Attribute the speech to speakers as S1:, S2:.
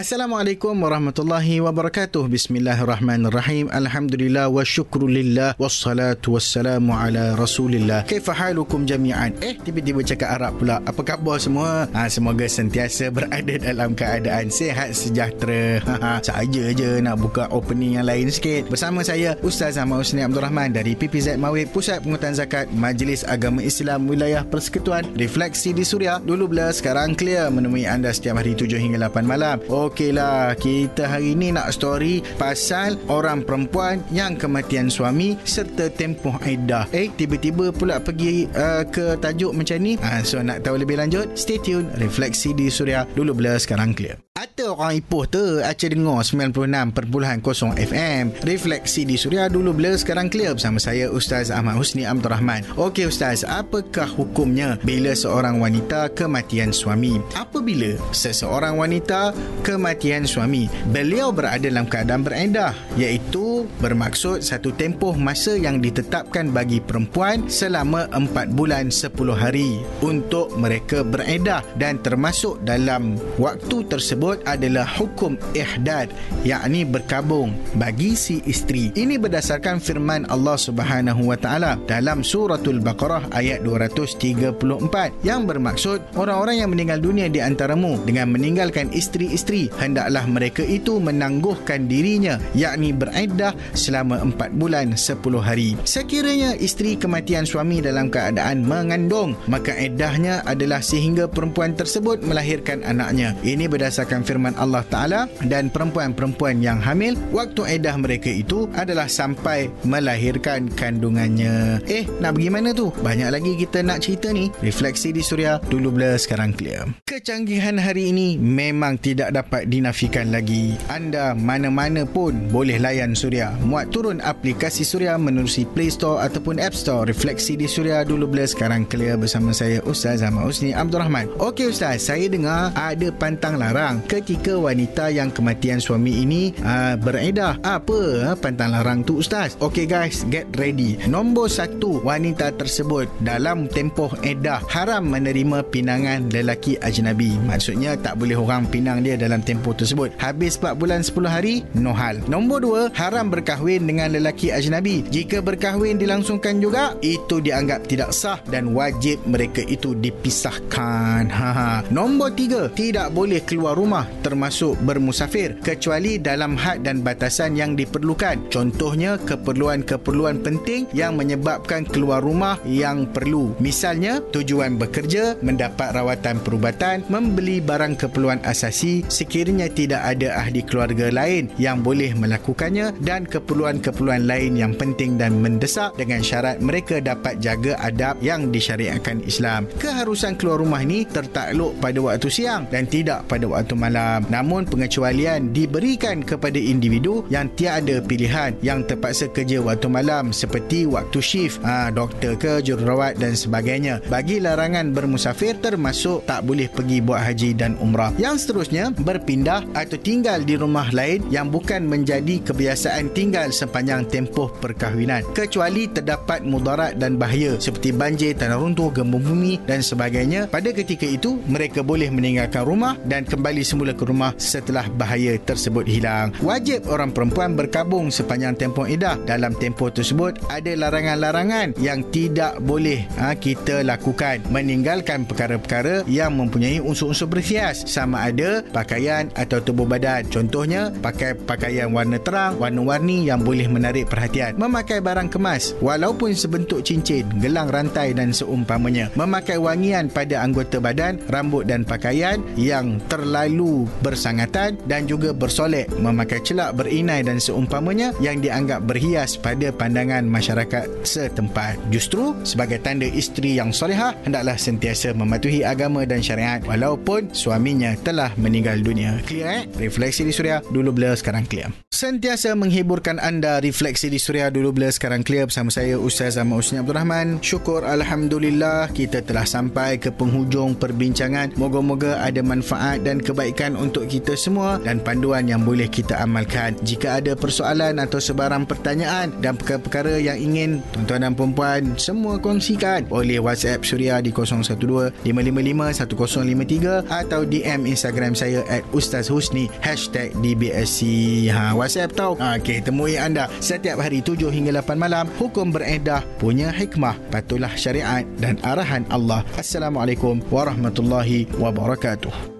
S1: Assalamualaikum warahmatullahi wabarakatuh. Bismillahirrahmanirrahim. Alhamdulillah wa syukrulillah wassalatu wassalamu ala Rasulillah. Kaifa halukum jami'an? Eh, tiba-tiba cakap Arab pula. Apa khabar semua? Ha, semoga sentiasa berada dalam keadaan sehat sejahtera. Ha, ha. Saja je nak buka opening yang lain sikit. Bersama saya Ustaz Ahmad Husni Abdul Rahman dari PPZ Mawid Pusat Pengutan Zakat Majlis Agama Islam Wilayah Persekutuan Refleksi di Suria. Dulu bila sekarang clear menemui anda setiap hari 7 hingga 8 malam. Okeylah, kita hari ini nak story pasal orang perempuan yang kematian suami serta tempoh iddah. Eh, tiba-tiba pula pergi uh, ke tajuk macam ni. Uh, so, nak tahu lebih lanjut, stay tune. Refleksi di Suria. Dulu bila sekarang clear. Ada orang Ipoh tu Aceh dengar 96.0 FM Refleksi di Suria Dulu bila sekarang clear Bersama saya Ustaz Ahmad Husni Abdul Rahman Okey Ustaz Apakah hukumnya Bila seorang wanita kematian suami? Apabila seseorang wanita kematian suami Beliau berada dalam keadaan beredah Iaitu bermaksud satu tempoh masa yang ditetapkan bagi perempuan Selama 4 bulan 10 hari Untuk mereka beredah Dan termasuk dalam waktu tersebut tersebut adalah hukum ihdad yakni berkabung bagi si isteri. Ini berdasarkan firman Allah Subhanahu wa taala dalam suratul Baqarah ayat 234 yang bermaksud orang-orang yang meninggal dunia di antaramu dengan meninggalkan isteri-isteri hendaklah mereka itu menangguhkan dirinya yakni beriddah selama 4 bulan 10 hari. Sekiranya isteri kematian suami dalam keadaan mengandung maka iddahnya adalah sehingga perempuan tersebut melahirkan anaknya. Ini berdasarkan berdasarkan firman Allah Ta'ala dan perempuan-perempuan yang hamil waktu edah mereka itu adalah sampai melahirkan kandungannya. Eh nak bagaimana tu? Banyak lagi kita nak cerita ni. Refleksi di suria dulu blur sekarang clear. Kecanggihan hari ini memang tidak dapat dinafikan lagi. Anda mana-mana pun boleh layan suria. Muat turun aplikasi suria menerusi play store ataupun app store. Refleksi di suria dulu blur sekarang clear bersama saya Ustaz Ahmad Husni Abdul Rahman. Ok Ustaz. Saya dengar ada pantang larang ketika wanita yang kematian suami ini uh, beredah. Apa uh, pantang larang tu Ustaz? Okay guys, get ready. Nombor satu, wanita tersebut dalam tempoh edah haram menerima pinangan lelaki ajnabi. Maksudnya tak boleh orang pinang dia dalam tempoh tersebut. Habis 4 bulan 10 hari, no hal. Nombor dua, haram berkahwin dengan lelaki ajnabi. Jika berkahwin dilangsungkan juga, itu dianggap tidak sah dan wajib mereka itu dipisahkan. Ha, ha. Nombor tiga, tidak boleh keluar rumah rumah termasuk bermusafir kecuali dalam had dan batasan yang diperlukan. Contohnya keperluan-keperluan penting yang menyebabkan keluar rumah yang perlu. Misalnya tujuan bekerja, mendapat rawatan perubatan, membeli barang keperluan asasi sekiranya tidak ada ahli keluarga lain yang boleh melakukannya dan keperluan-keperluan lain yang penting dan mendesak dengan syarat mereka dapat jaga adab yang disyariatkan Islam. Keharusan keluar rumah ini tertakluk pada waktu siang dan tidak pada waktu malam. Namun pengecualian diberikan kepada individu yang tiada pilihan yang terpaksa kerja waktu malam seperti waktu shift, ha, doktor ke, jururawat dan sebagainya. Bagi larangan bermusafir termasuk tak boleh pergi buat haji dan umrah. Yang seterusnya, berpindah atau tinggal di rumah lain yang bukan menjadi kebiasaan tinggal sepanjang tempoh perkahwinan. Kecuali terdapat mudarat dan bahaya seperti banjir, tanah runtuh, gembung bumi dan sebagainya. Pada ketika itu, mereka boleh meninggalkan rumah dan kembali semula ke rumah setelah bahaya tersebut hilang. Wajib orang perempuan berkabung sepanjang tempoh iddah. Dalam tempoh tersebut ada larangan-larangan yang tidak boleh ha, kita lakukan. Meninggalkan perkara-perkara yang mempunyai unsur-unsur berhias sama ada pakaian atau tubuh badan. Contohnya pakai pakaian warna terang, warna-warni yang boleh menarik perhatian. Memakai barang kemas walaupun sebentuk cincin, gelang rantai dan seumpamanya. Memakai wangian pada anggota badan, rambut dan pakaian yang terlalu perlu bersangatan dan juga bersolek memakai celak berinai dan seumpamanya yang dianggap berhias pada pandangan masyarakat setempat. Justru sebagai tanda isteri yang solehah hendaklah sentiasa mematuhi agama dan syariat walaupun suaminya telah meninggal dunia. Clear eh? Refleksi di Suria dulu blur sekarang clear. Sentiasa menghiburkan anda refleksi di Suria dulu blur sekarang clear bersama saya Ustaz Ahmad Usni Abdul Rahman. Syukur Alhamdulillah kita telah sampai ke penghujung perbincangan. Moga-moga ada manfaat dan kebaikan kebaikan untuk kita semua dan panduan yang boleh kita amalkan. Jika ada persoalan atau sebarang pertanyaan dan perkara-perkara yang ingin tuan-tuan dan puan semua kongsikan boleh WhatsApp Suria di 012 555 1053 atau DM Instagram saya at Ustaz Husni hashtag DBSC ha, WhatsApp tau. Ha, ok temui anda setiap hari 7 hingga 8 malam. Hukum beredah punya hikmah patulah syariat dan arahan Allah. Assalamualaikum warahmatullahi wabarakatuh